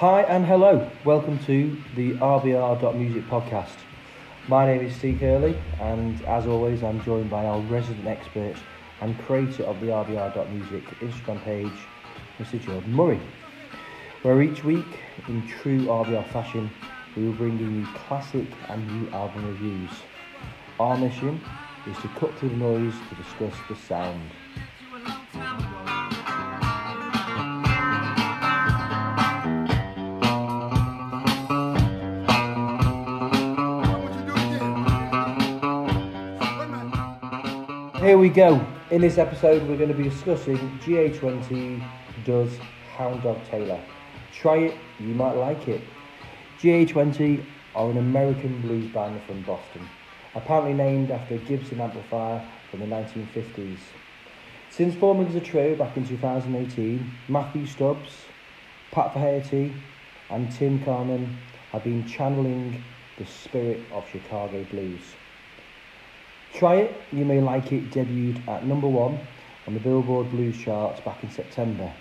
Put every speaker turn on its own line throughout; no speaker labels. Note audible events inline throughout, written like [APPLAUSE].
Hi and hello. Welcome to the RBR.music podcast. My name is Steve Hurley, and as always, I'm joined by our resident expert and creator of the RBR.music Instagram page, Mr. Jordan Murray. Where each week, in true RBR fashion, we will bring you classic and new album reviews. Our mission is to cut through the noise to discuss the sound. We go. In this episode, we're going to be discussing GA20 does Hound Dog Taylor. Try it, you might like it. GA20 are an American blues band from Boston, apparently named after a Gibson amplifier from the 1950s. Since forming as a trio back in 2018, Matthew Stubbs, Pat Faherty, and Tim Carman have been channeling the spirit of Chicago blues. Try It, You May Like It debuted at number one on the Billboard Blues charts back in September.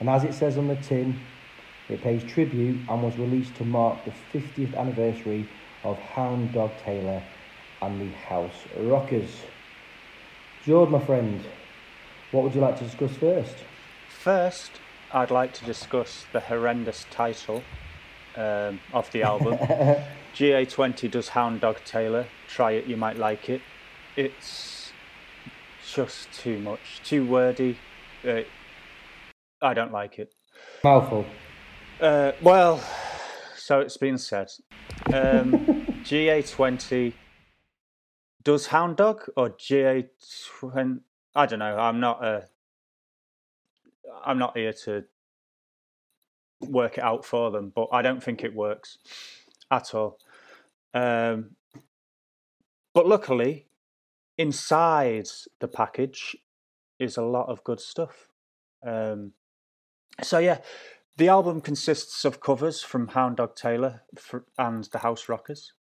And as it says on the tin, it pays tribute and was released to mark the 50th anniversary of Hound Dog Taylor and the House Rockers. George, my friend, what would you like to discuss first?
First, I'd like to discuss the horrendous title um, of the album. [LAUGHS] GA20 does Hound Dog Taylor. Try it, you might like it it's just too much, too wordy. Uh, I don't like it.
Mouthful.
Uh, well, so it's been said. Um, [LAUGHS] GA20 does Hound Dog or GA20? I don't know. I'm not a. I'm not here to work it out for them, but I don't think it works at all. Um, but luckily, inside the package is a lot of good stuff. Um, so yeah, the album consists of covers from Hound Dog Taylor and the House Rockers.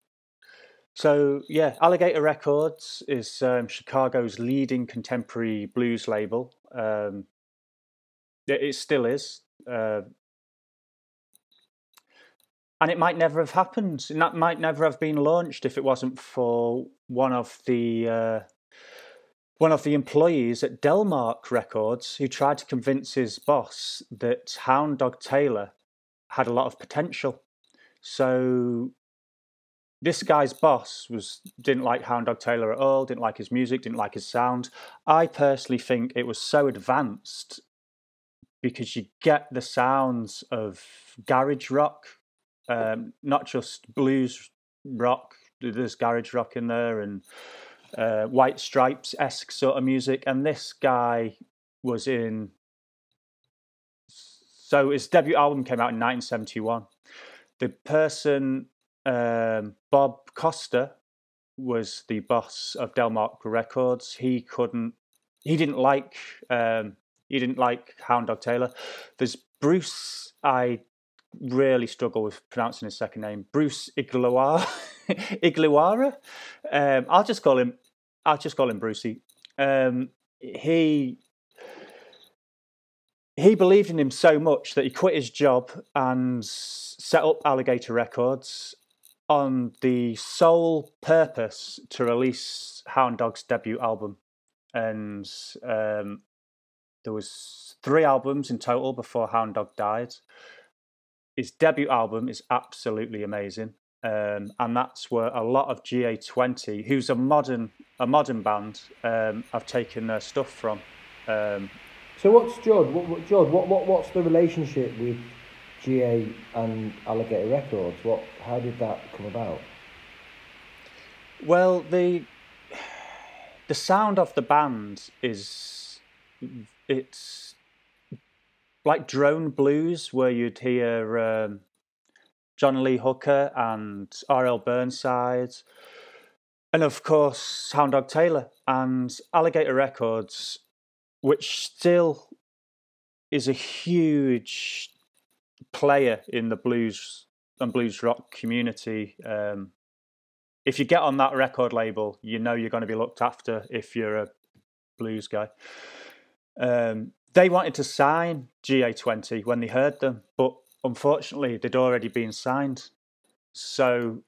So yeah, Alligator Records is um, Chicago's leading contemporary blues label. Um, it, it, still is. Uh, and it might never have happened. And that might never have been launched if it wasn't for one of the uh, one of the employees at Delmark Records who tried to convince his boss that Hound Dog Taylor had a lot of potential. So this guy's boss was didn't like Hound Dog Taylor at all, didn't like his music, didn't like his sound. I personally think it was so advanced because you get the sounds of garage rock um, not just blues rock. There's garage rock in there and uh, White Stripes esque sort of music. And this guy was in. So his debut album came out in 1971. The person, um, Bob Koester, was the boss of Delmark Records. He couldn't. He didn't like. Um, he didn't like Hound Dog Taylor. There's Bruce. I really struggle with pronouncing his second name, Bruce Iglawara. [LAUGHS] [LAUGHS] Iglawara. Um, I'll just call him. I'll just call him Brucey. Um, he he believed in him so much that he quit his job and set up Alligator Records on the sole purpose to release Hound Dog's debut album. And um, there was three albums in total before Hound Dog died his debut album is absolutely amazing. Um, and that's where a lot of GA20, who's a modern a modern band, um, have taken their stuff from. Um,
so what's George? What, what, what, what what's the relationship with GA and Alligator Records? What how did that come about?
Well, the the sound of the band is it's like drone blues, where you'd hear um, John Lee Hooker and R.L. Burnside, and of course Hound Dog Taylor and Alligator Records, which still is a huge player in the blues and blues rock community. Um, if you get on that record label, you know you're going to be looked after if you're a blues guy. Um, they wanted to sign GA20 when they heard them, but unfortunately, they'd already been signed. So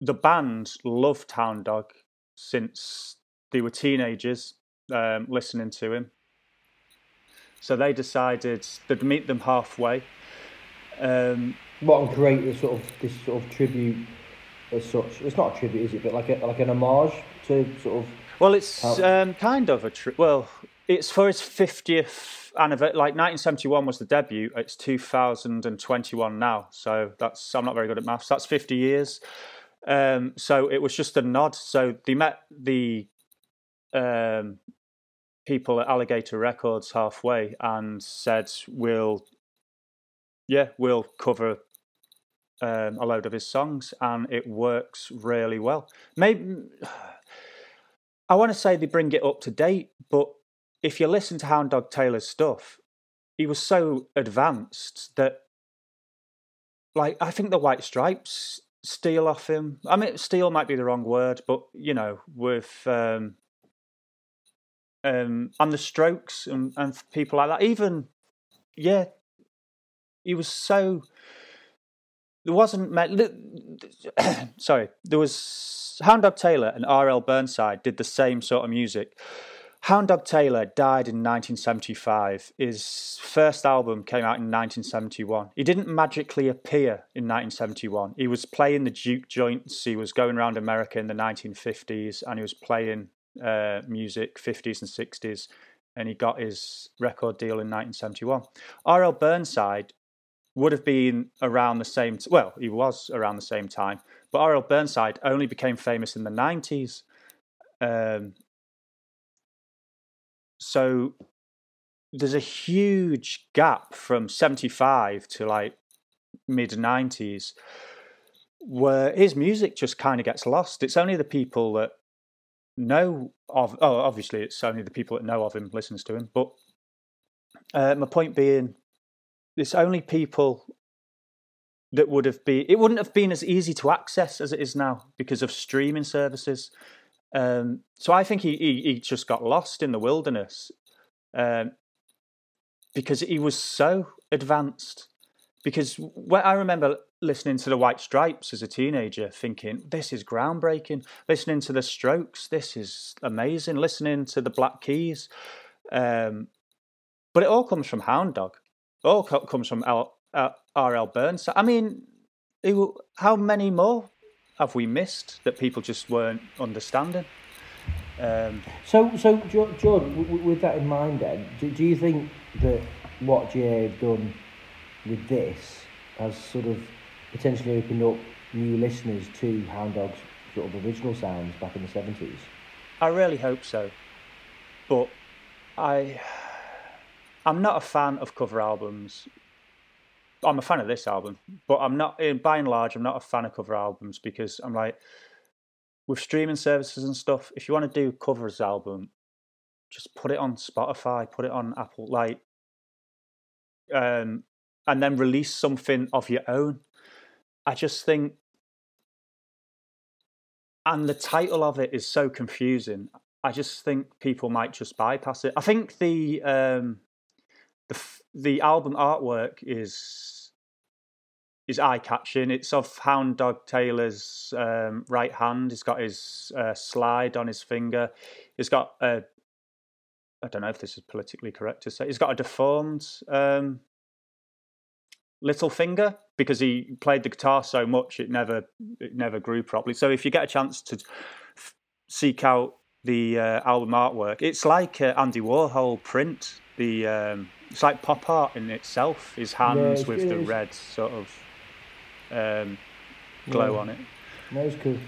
the band loved Hound Dog since they were teenagers um, listening to him. So they decided they'd meet them halfway. Um,
what and create this sort of this sort of tribute as such. It's not a tribute, is it? But like a, like an homage to sort of.
Well, it's um, kind of a tri- well. It's for his fiftieth anniversary. Like 1971 was the debut. It's 2021 now, so that's I'm not very good at maths. That's 50 years. Um, so it was just a nod. So they met the um, people at Alligator Records halfway and said, "We'll, yeah, we'll cover um, a load of his songs," and it works really well. Maybe [SIGHS] I want to say they bring it up to date, but if you listen to Hound Dog Taylor's stuff, he was so advanced that, like, I think the White Stripes steal off him. I mean, steal might be the wrong word, but you know, with um, um, and the Strokes and, and people like that. Even, yeah, he was so. There wasn't. [COUGHS] Sorry, there was Hound Dog Taylor and R.L. Burnside did the same sort of music. Hound Dog Taylor died in 1975. His first album came out in 1971. He didn't magically appear in 1971. He was playing the juke joints. He was going around America in the 1950s and he was playing uh, music, 50s and 60s, and he got his record deal in 1971. R.L. Burnside would have been around the same, t- well, he was around the same time, but R.L. Burnside only became famous in the 90s. Um, so there's a huge gap from 75 to like mid 90s where his music just kind of gets lost. It's only the people that know of. Oh, obviously, it's only the people that know of him listens to him. But uh, my point being, it's only people that would have been. It wouldn't have been as easy to access as it is now because of streaming services. Um, so I think he, he, he just got lost in the wilderness um, because he was so advanced. Because I remember listening to the White Stripes as a teenager, thinking, this is groundbreaking. Listening to the Strokes, this is amazing. Listening to the Black Keys. Um, but it all comes from Hound Dog. It all comes from R.L. Burns. I mean, how many more have we missed that people just weren't understanding?
Um, so, so Jordan, with that in mind, then, do, do you think that what GA have done with this has sort of potentially opened up new listeners to Hound Dog's sort of original sounds back in the 70s?
I really hope so. But I I'm not a fan of cover albums. I'm a fan of this album, but I'm not by and large I'm not a fan of cover albums because I'm like with streaming services and stuff, if you want to do covers album, just put it on Spotify, put it on Apple like um and then release something of your own. I just think, and the title of it is so confusing. I just think people might just bypass it. I think the um, the the album artwork is is eye catching. It's of Hound Dog Taylor's um, right hand. He's got his uh, slide on his finger. He's got a I don't know if this is politically correct to say. He's got a deformed um, little finger because he played the guitar so much it never it never grew properly. So if you get a chance to f- seek out the uh, album artwork, it's like uh, Andy Warhol print. The um, it's like pop art in itself. His hands yeah, with the red sort of um, glow yeah. on it.
It's cool.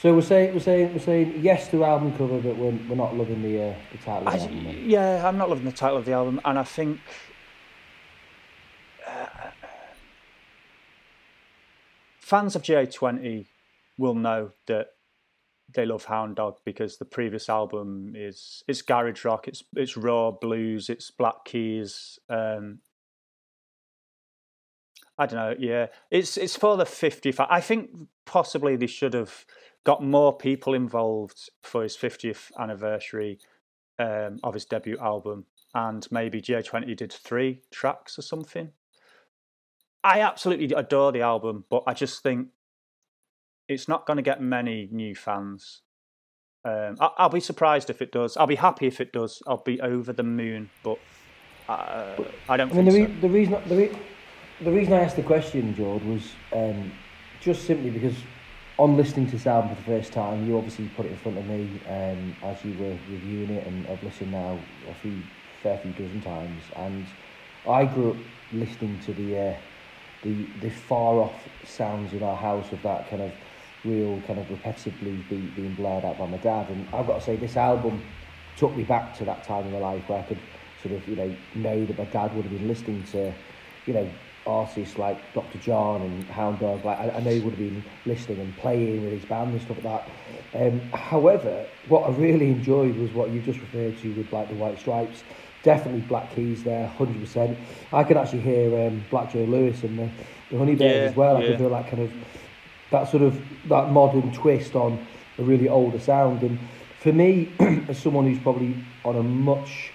So we're saying we're saying we're saying yes to album cover, but we're, we're not loving the uh, the title. I,
yeah, I'm not loving the title of the album, and I think fans of GA20 will know that they love Hound Dog because the previous album is it's garage rock, it's it's raw blues, it's Black Keys. Um, I don't know. Yeah, it's it's for the 55. I think possibly they should have got more people involved for his 50th anniversary um, of his debut album, and maybe GA20 did three tracks or something. I absolutely adore the album, but I just think it's not going to get many new fans. Um, I, will be surprised if it does. I'll be happy if it does. I'll be over the moon, but uh, I don't. I mean,
the,
re-
so. the, reason the, re- the reason I asked the question, George, was um, just simply because on listening to this album for the first time, you obviously put it in front of me um, as you were reviewing it, and I've listened now a few fair few dozen times, and I grew up listening to the uh, the the far off sounds in our house of that kind of real kind of repetitive blues beat being blared out by my dad. And I've got to say, this album took me back to that time in my life where I could sort of you know know that my dad would have been listening to you know artists like Dr. John and Hound Dog. Like I, I know he would have been listening and playing with his band and stuff like that. Um, however, what I really enjoyed was what you just referred to with like the White Stripes definitely Black Keys there, hundred percent. I could actually hear um, Black Joe Lewis and the, the Honey Bears yeah, as well. I yeah. could feel that kind of that sort of that modern twist on a really older sound. And for me, [CLEARS THROAT] as someone who's probably on a much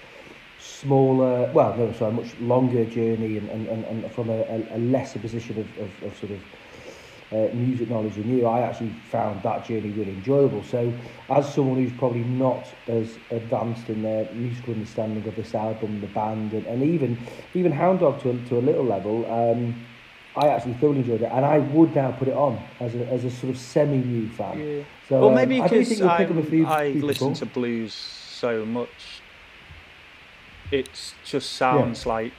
smaller, well, no, sorry, much longer journey and, and, and, and from a, a, lesser position of, of, of sort of uh, music knowledge than you, I actually found that journey really enjoyable. So, as someone who's probably not as advanced in their musical understanding of this album, the band, and, and even even Hound Dog to a, to a little level, um, I actually thoroughly enjoyed it, and I would now put it on as a, as a sort of semi new fan.
Yeah. So, well, maybe um, because I, I listen to blues so much, it just sounds yeah. like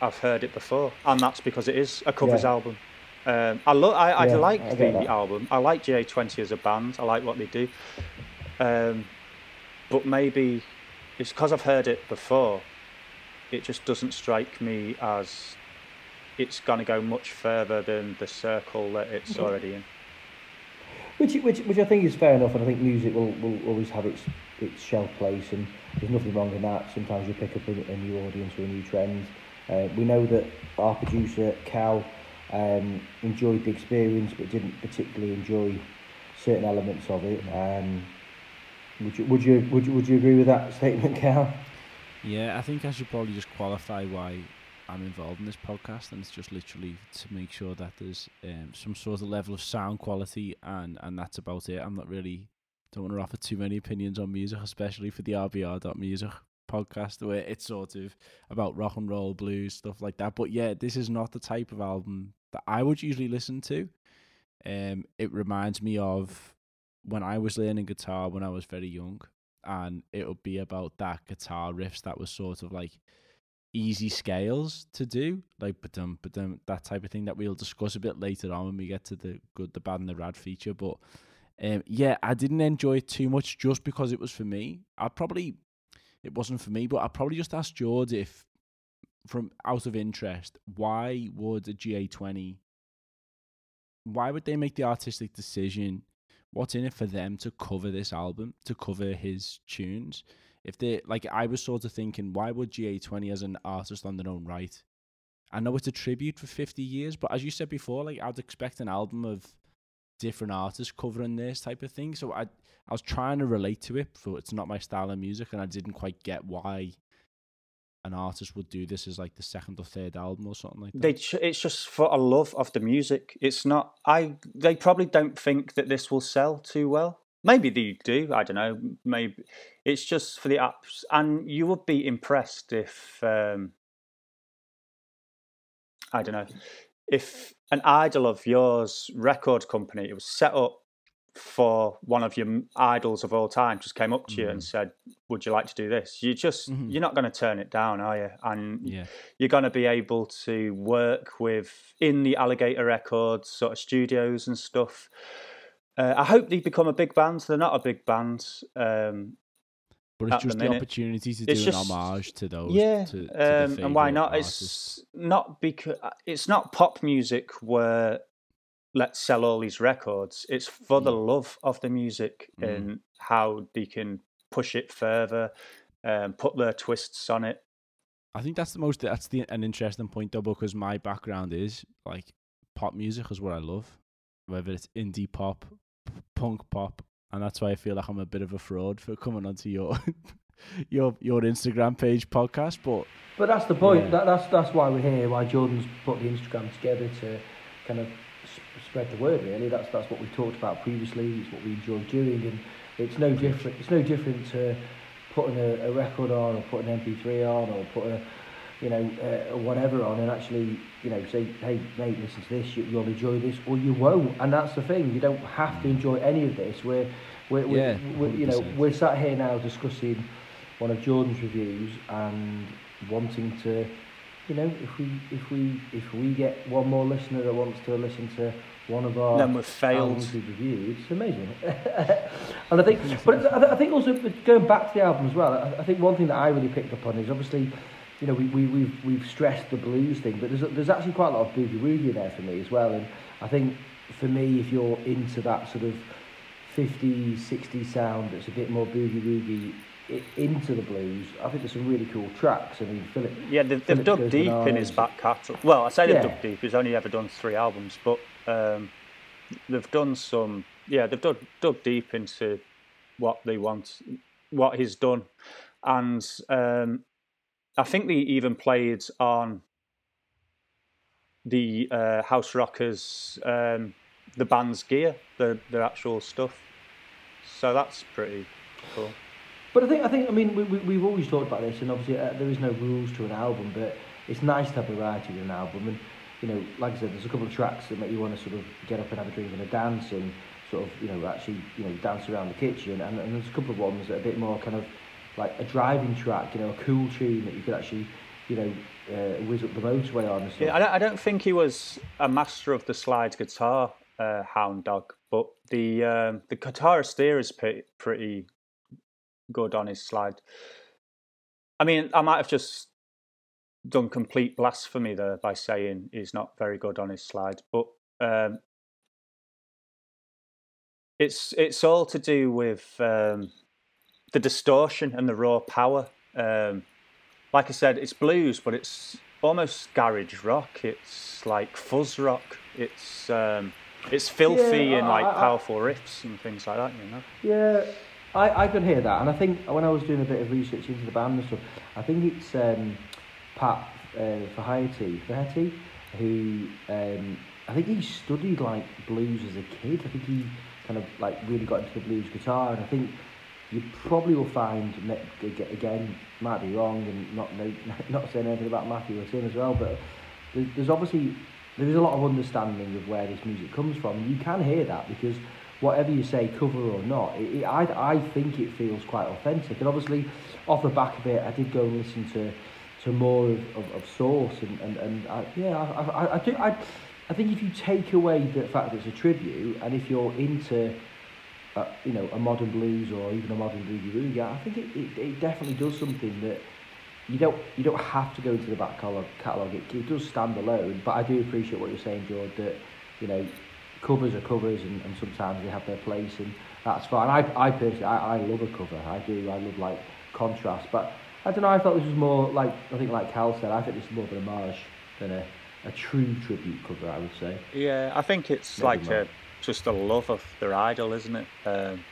I've heard it before, and that's because it is a covers yeah. album. Um, I love. I, I yeah, like the that. album. I like GA20 as a band. I like what they do. Um, but maybe it's because I've heard it before. It just doesn't strike me as it's going to go much further than the circle that it's already in.
Which, which, which I think is fair enough, and I think music will, will always have its its shelf place, and there's nothing wrong in that. Sometimes you pick up a, a new audience or a new trend. Uh, we know that our producer Cal um, enjoyed the experience but didn't particularly enjoy certain elements of it. Um, would you would you would you would you agree with that statement, Cal?
Yeah, I think I should probably just qualify why I'm involved in this podcast, and it's just literally to make sure that there's um, some sort of level of sound quality, and and that's about it. I'm not really don't want to offer too many opinions on music, especially for the RBR.music podcast where it's sort of about rock and roll, blues, stuff like that. But yeah, this is not the type of album that I would usually listen to. Um, it reminds me of when I was learning guitar when I was very young, and it would be about that guitar riffs that was sort of like easy scales to do, like but um, but um, that type of thing that we'll discuss a bit later on when we get to the good, the bad, and the rad feature. But um, yeah, I didn't enjoy it too much just because it was for me. I probably it wasn't for me, but I probably just asked George if from out of interest, why would a GA20 why would they make the artistic decision what's in it for them to cover this album, to cover his tunes? If they like I was sort of thinking, why would GA20 as an artist on their own right? I know it's a tribute for 50 years, but as you said before, like I'd expect an album of different artists covering this type of thing. So I I was trying to relate to it, but it's not my style of music, and I didn't quite get why an artist would do this as like the second or third album or something like that.
They, it's just for a love of the music. It's not. I. They probably don't think that this will sell too well. Maybe they do. I don't know. Maybe it's just for the apps, and you would be impressed if. Um, I don't know if an idol of yours record company it was set up for one of your idols of all time just came up to you mm. and mm-hmm. said, "Would you like to do this?" You just mm-hmm. you're not going to turn it down, are you? And yeah. you're going to be able to work with in the Alligator Records sort of studios and stuff. Uh, I hope they become a big band. They're not a big band. Um,
but it's just the, the, opportunity to
it's
do
just,
an homage to those.
Yeah,
to,
to um, and why not? Artists. It's not because it's not pop music where let's sell all these records. It's for the mm. love of the music mm. and how they can push it further, um, put their twists on it.
I think that's the most that's the an interesting point though because my background is like pop music is what I love, whether it's indie pop, punk pop, and that's why I feel like I'm a bit of a fraud for coming onto your [LAUGHS] your your Instagram page podcast, but
but that's the point.
Yeah.
That, that's that's why we're here. Why Jordan's put the Instagram together to kind of spread the word. Really, that's that's what we talked about previously. It's what we enjoy doing, and it's no different. It's no different to putting a, a record on, or putting an MP3 on, or put a you know uh, whatever on, and actually you know say, hey mate, listen to this. You, you'll enjoy this, or you won't. And that's the thing. You don't have to enjoy any of this. We're we're,
Yeah,
we're, we're you know we're sat here now discussing one of Jordan's reviews and wanting to you know, if we if we if we get one more listener that wants to listen to one of our
Then we've failed.
albums we've reviewed, it's amazing. [LAUGHS] and I think, but I I think also going back to the album as well, I I think one thing that I really picked up on is obviously, you know, we, we we've we've stressed the blues thing, but there's there's actually quite a lot of boogie woogie in there for me as well, and I think for me, if you're into that sort of 50s, 60s sound that's a bit more boogie woogie into the blues, I think there's some really cool tracks. I mean, Philip.
Yeah, they've, they've dug deep in his back catalogue. Well, I say they've
Yeah.
dug deep. He's only ever done three albums, but um, they've done some. Yeah, they've dug, dug deep into what they want, what he's done, and um, I think they even played on the uh, House Rockers, um, the band's gear, the their actual stuff. So that's pretty cool.
But I think I think I mean we, we we've always talked about this, and obviously uh, there is no rules to an album, but it's nice to have variety in an album. And you know, like I said, there's a couple of tracks that make you want to sort of get up and have a drink and a dance, and sort of you know actually you know dance around the kitchen. And, and there's a couple of ones that are a bit more kind of like a driving track, you know, a cool tune that you could actually you know uh, whiz up the motorway on.
Yeah, I don't, I don't think he was a master of the slide guitar, uh, Hound Dog, but the um, the guitarist there is pretty, pretty good on his slide. I mean, I might have just done complete blasphemy there by saying he's not very good on his slide, but um, it's it's all to do with um, the distortion and the raw power. Um, like I said, it's blues, but it's almost garage rock. It's like fuzz rock. It's um, it's filthy
Yeah,
and like
I- I-
powerful riffs and things like that. You know.
Yeah, I, I could hear that, and I think when I was doing a bit of research into the band and stuff, I think it's um, Pat uh, Faherty, Faherty, who um, I think he studied like blues as a kid. I think he kind of like really got into the blues guitar, and I think you probably will find again might be wrong and not [LAUGHS] not saying anything about Matthew or as well, but there's obviously there is a lot of understanding of where this music comes from. You can hear that because whatever you say, cover or not, it, it, I, I think it feels quite authentic. And obviously, off the back of it, I did go and listen to to more of, of, of Source, and and, and I, yeah, I, I, I do. I, I think if you take away the fact that it's a tribute, and if you're into uh, you know, a modern blues or even a modern boogie woogie, I think it, it, it definitely does something that you don't you don't have to go into the back catalogue. catalogue. It, it does stand alone, but I do appreciate what you're saying, George. That you know, covers are covers, and, and sometimes they have their place, and that's fine. I, I personally, I, I love a cover. I do. I love like contrast, but I don't know. I felt this was more like I think, like Cal said, I think this is more of an homage than a, a true tribute cover. I would say.
Yeah, I think it's
Maybe
like
not.
a, just a love of their idol, isn't it? Um,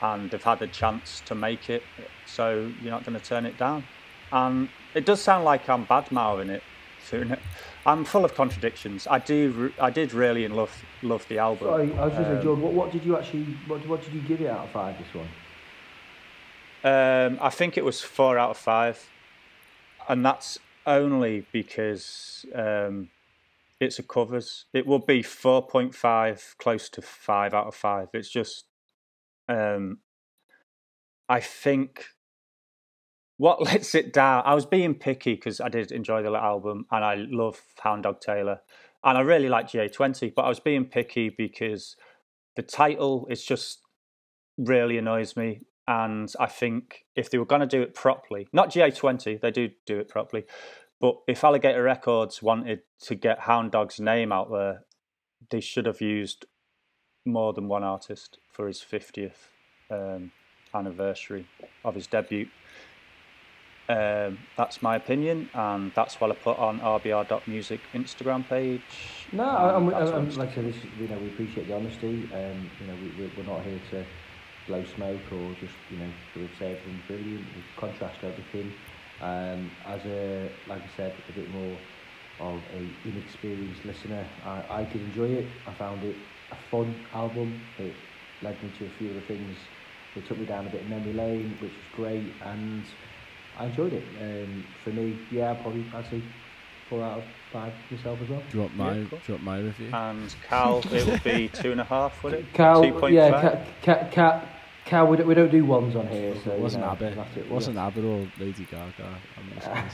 and they've had the chance to make it, so you're not going to turn it down. And it does sound like I'm bad mouthing it. [LAUGHS] soon. I'm full of contradictions. I do, I did really love love the album.
Sorry, I was just
Um,
saying, George. What, what did you actually? What, what did you give it out of five? This one.
Um, I think it was four out of five, and that's only because um, it's a covers. It would be four point five, close to five out of five. It's just, um, I think, what [LAUGHS] lets it down. I was being picky because I did enjoy the album, and I love Hound Dog Taylor, and I really like GA20. But I was being picky because the title is just really annoys me. And I think if they were going to do it properly, not GA20, they do do it properly, but if Alligator Records wanted to get Hound Dog's name out there, they should have used more than one artist for his 50th um, anniversary of his debut. Um, that's my opinion, and that's what I put on rbr.music Instagram page.
No, I'm, I'm, like I said, this, you know, we appreciate the honesty. Um, you know, we, we- we're not here to blow smoke or just you know sort of say everything's brilliant, We contrast everything. Um, as a like I said, a bit more of a inexperienced listener, I, I could enjoy it. I found it a fun album. It led me to a few of the things that took me down a bit of memory lane, which was great, and I enjoyed it. Um, for me, yeah, probably I'd say four out of five myself as well.
Drop my,
Yeah, cool.
do you want my review?
And Cal, it would be two and a half, would it?
Cal,
2.5?
yeah, Cal, Cal, Cal, Cal we, don't, we don't do ones on here, so
it wasn't
know,
ABBA. It wasn't
have-
ABBA or Lady Gaga. I'm just gonna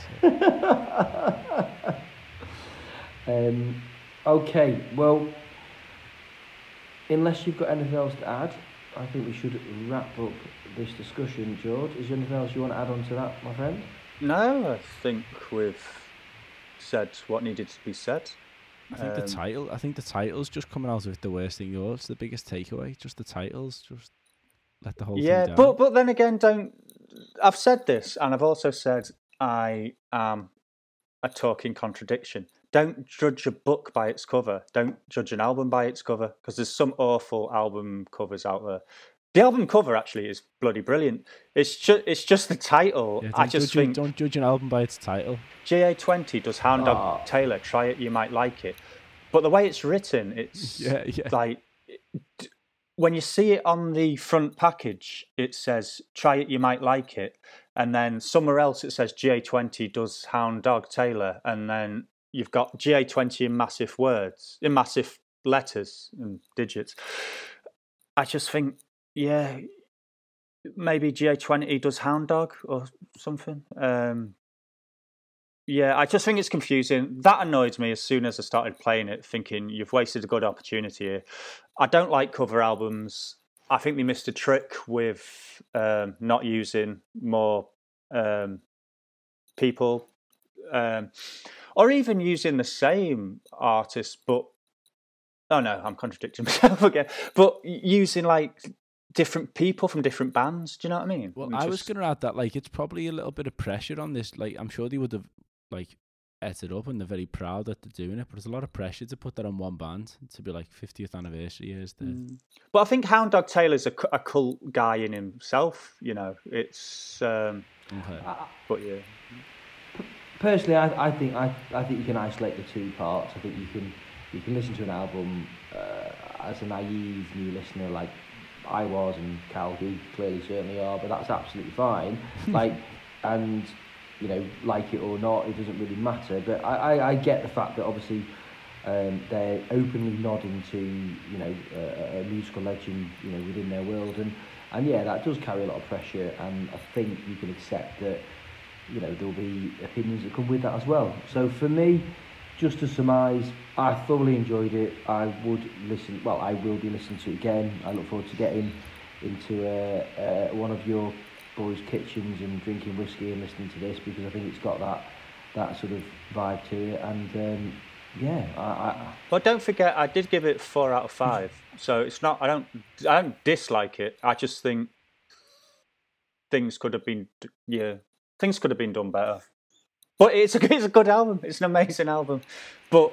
say. [LAUGHS]
um, okay, well, unless you've got anything else to add, I think we should wrap up this discussion, George. Is there anything else you want to add on to that, my friend?
No, I think we've said what needed to be said.
I think the
Um,
title. I think the titles just coming out of it the worst thing. Yours, the biggest takeaway. Just the titles. Just let the whole
yeah,
thing down.
but but then again, don't. I've said this, and I've also said I am a talking contradiction. Don't judge a book by its cover. Don't judge an album by its cover, because there's some awful album covers out there. The album cover actually is bloody brilliant. It's just it's just the title.
Yeah,
I just
judge,
think
don't judge an album by its title.
GA20 does Hound Dog
Ah.
Taylor. Try it, you might like it. But the way it's written, it's [LAUGHS]
Yeah, yeah.
like d- when you see it on the front package, it says "Try it, you might like it," and then somewhere else it says GA20 does Hound Dog Taylor, and then you've got GA20 in massive words, in massive letters and digits. I just think, yeah, maybe GA20 does Hound Dog or something. Um, yeah, I just think it's confusing. That annoyed me as soon as I started playing it, thinking you've wasted a good opportunity here. I don't like cover albums. I think they missed a trick with um, not using more um, people, um, or even using the same artist, but oh no, I'm contradicting [LAUGHS] myself again. But using like different people from different bands. Do you know what I mean?
Well,
And
I was going to add that like it's probably a little bit of pressure on this. Like I'm sure they would have like ate it up and they're very proud that they're doing it, but there's a lot of pressure to put that on one band to be like 50th anniversary is the
Mm. But I think Hound Dog Taylor's a, a cult guy in himself. You know, it's. Um,
okay.
I,
but yeah,
personally, I, I think I, I think you can isolate the two parts. I think you can you can listen to an album uh, as a naive new listener, like I was, and Cal, who clearly certainly are. But that's absolutely fine. [LAUGHS] like, and you know, like it or not, it doesn't really matter. But I, I, I get the fact that obviously. Um, they're openly nodding to you know a, a musical legend you know within their world and and yeah that does carry a lot of pressure and I think you can accept that you know there'll be opinions that come with that as well. So for me, just to surmise, I thoroughly enjoyed it. I would listen. Well, I will be listening to it again. I look forward to getting into uh, uh, one of your boys' kitchens and drinking whiskey and listening to this because I think it's got that that sort of vibe to it. And um, yeah, I, I,
Well, don't forget, I did give it four out of five. So it's not. I don't. I don't dislike it. I just think things could have been. Yeah, things could have been done better. But it's a [LAUGHS] it's a good album. It's an amazing album. But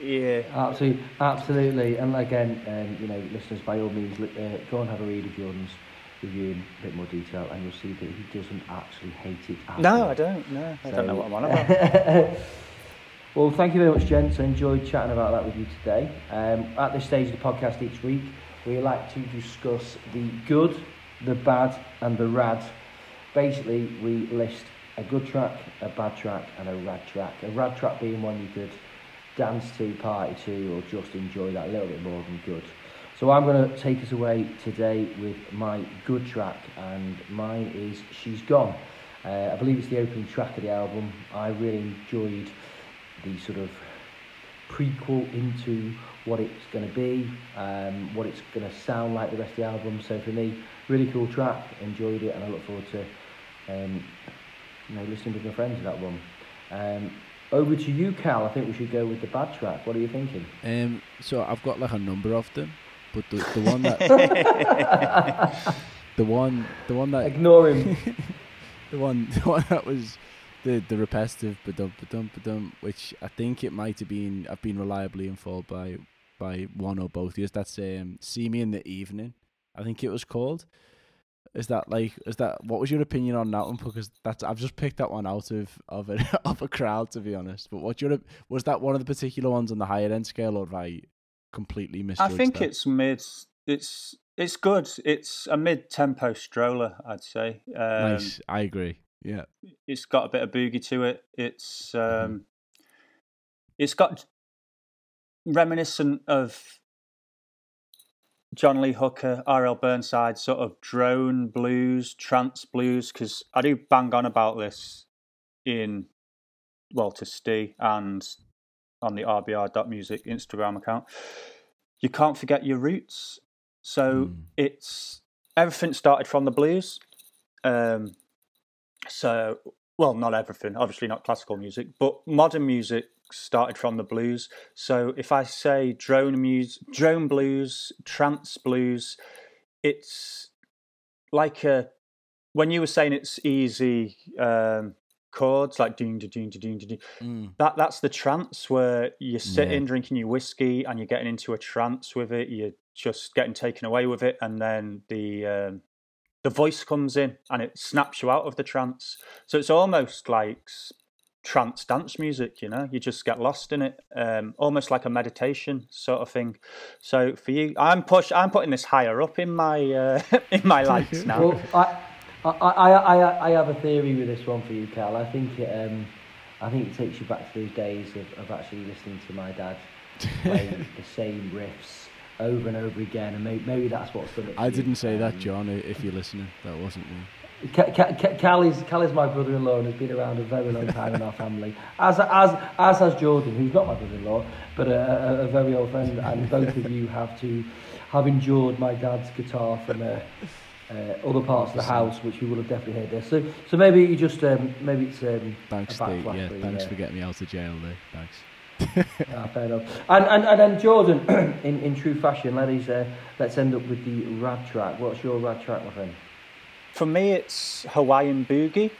yeah,
Absolutely, absolutely. And again, um, you know, listeners, by all means, uh, go and have a read of Jordan's review in a bit more detail, and you'll see that he doesn't actually hate it. At
no,
all.
I don't. No, I don't know what I'm on about. [LAUGHS]
well, thank you very much, gents. I enjoyed chatting about that with you today. Um, at this stage of the podcast each week, we like to discuss the good, the bad, and the rad. Basically, we list a good track, a bad track, and a rad track. A rad track being one you could dance to, party to, or just enjoy that a little bit more than good. So I'm going to take us away today with my good track, and mine is She's Gone. Uh, I believe it's the opening track of the album. I really enjoyed the sort of prequel into what it's going to be, um, what it's going to sound like the rest of the album. So for me, really cool track. Enjoyed it, and I look forward to um, you know listening with my friends to that one. Um, over to you, Cal. I think we should go with the bad track. What are you thinking?
Um, so I've got like a number of them, but the the one that [LAUGHS] the one the one that
Ignore him. [LAUGHS]
the one the one that was the the repetitive ba-dum ba-dum ba-dum, which I think it might have been I've been reliably informed by by one or both of you. That's um see me in the evening. I think it was called. Is that like is that what was your opinion on that one? Because that's I've just picked that one out of of a [LAUGHS] of a crowd to be honest. But what your was that one of the particular ones on the higher end scale, or have I completely missed?
I think it's mid. It's it's good. It's a mid tempo stroller, I'd say.
Um, nice. I agree. Yeah.
It's got a bit of boogie to it. It's um, mm-hmm. it's got reminiscent of John Lee Hooker, R.L. Burnside, sort of drone blues, trance blues, because I do bang on about this in Walter Stee and on the rbr.music Instagram account. You can't forget your roots. So mm. it's everything started from the blues. Um, so, well, not everything, obviously not classical music, but modern music started from the blues. So if I say drone music, drone blues, trance blues, it's like a when you were saying it's easy um, chords like ding ding ding ding ding. Mm. That that's the trance where you're sitting yeah. drinking your whiskey and you're getting into a trance with it. You're just getting taken away with it, and then the um, the voice comes in and it snaps you out of the trance. So it's almost like trance dance music you know you just get lost in it um, almost like a meditation sort of thing so for you i'm push i'm putting this higher up in my uh, [LAUGHS] in my [LAUGHS] likes now
well, I, I, I, I have a theory with this one for you Cal I think it um, I think it takes you back to those days of, of actually listening to my dad play [LAUGHS] the same riffs over and over again and maybe, maybe that's what's done it
I didn't say um, that John if you're listening that wasn't me
Cal is, Cal is my brother-in-law and has been around a very long time in our family. As as as has Jordan, who's not my brother-in-law, but a, a, a very old friend. And both of you have to have endured my dad's guitar from uh, uh, other parts of the house, which you will have definitely heard this. So so maybe you just um, maybe it's um,
thanks, Steve. Yeah, thanks for getting me out of jail there. Thanks. [LAUGHS]
ah, fair enough. And, and, and then Jordan, [CLEARS THROAT] in, in true fashion, let us, uh, let's end up with the rad track. What's your rad track, my friend?
For me, it's Hawaiian Boogie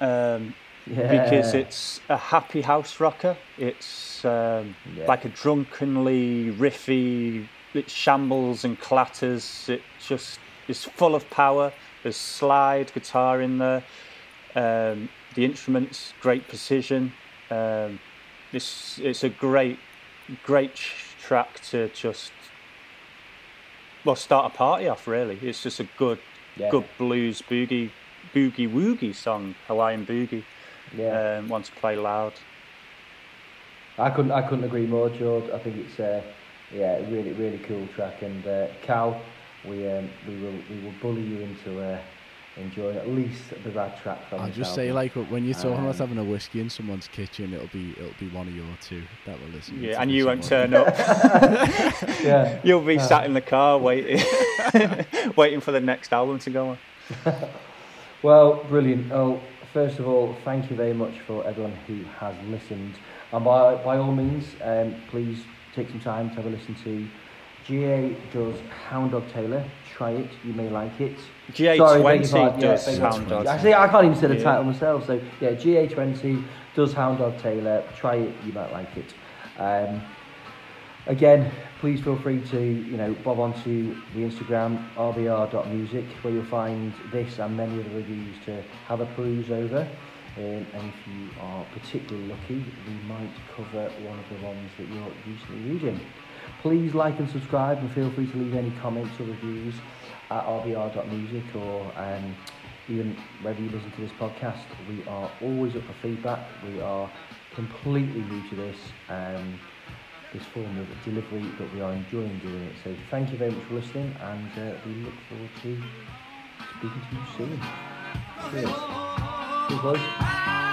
um, yeah. because it's a happy house rocker. It's um, yeah. like a drunkenly riffy, it shambles and clatters. It just is full of power. There's slide guitar in there. Um, the instruments, great precision. Um, it's it's a great, great track to just well start a party off. Really, it's just a good yeah. good blues boogie boogie woogie song, Hawaiian boogie. Yeah, um, to play loud.
I couldn't I couldn't agree more, George. I think it's uh, yeah, really really cool track. And uh, Cal, we um, we will we will bully you into uh, enjoying at least the rad track from
I'll just say like when you're talking um, about having a whiskey in someone's kitchen it'll be it'll be one of your two that will listen
yeah and you won't turn up. [LAUGHS] Yeah. [LAUGHS] You'll be uh, sat in the car waiting [LAUGHS] waiting for the next album to go on.
Well brilliant. Oh first of all thank you very much for everyone who has listened. And by, by all means um, please take some time to have a listen to GA does Hound Dog Taylor. Try it, you may like it.
GA20 does yeah, Hound Dog.
Actually, I can't even say the yeah. title myself. So yeah, GA20 does Hound Dog Taylor. Try it, you might like it. Um, again, please feel free to you know bob onto the Instagram rbr.music where you'll find this and many other reviews to have a peruse over. Um, and if you are particularly lucky, we might cover one of the ones that you're recently reading. Please like and subscribe and feel free to leave any comments or reviews at rbr.music or um, even wherever you listen to this podcast. We are always up for feedback. We are completely new to this, um, this form of delivery, but we are enjoying doing it. So thank you very much for listening and uh, we look forward to speaking to you soon. Cheers. Cheers, boys.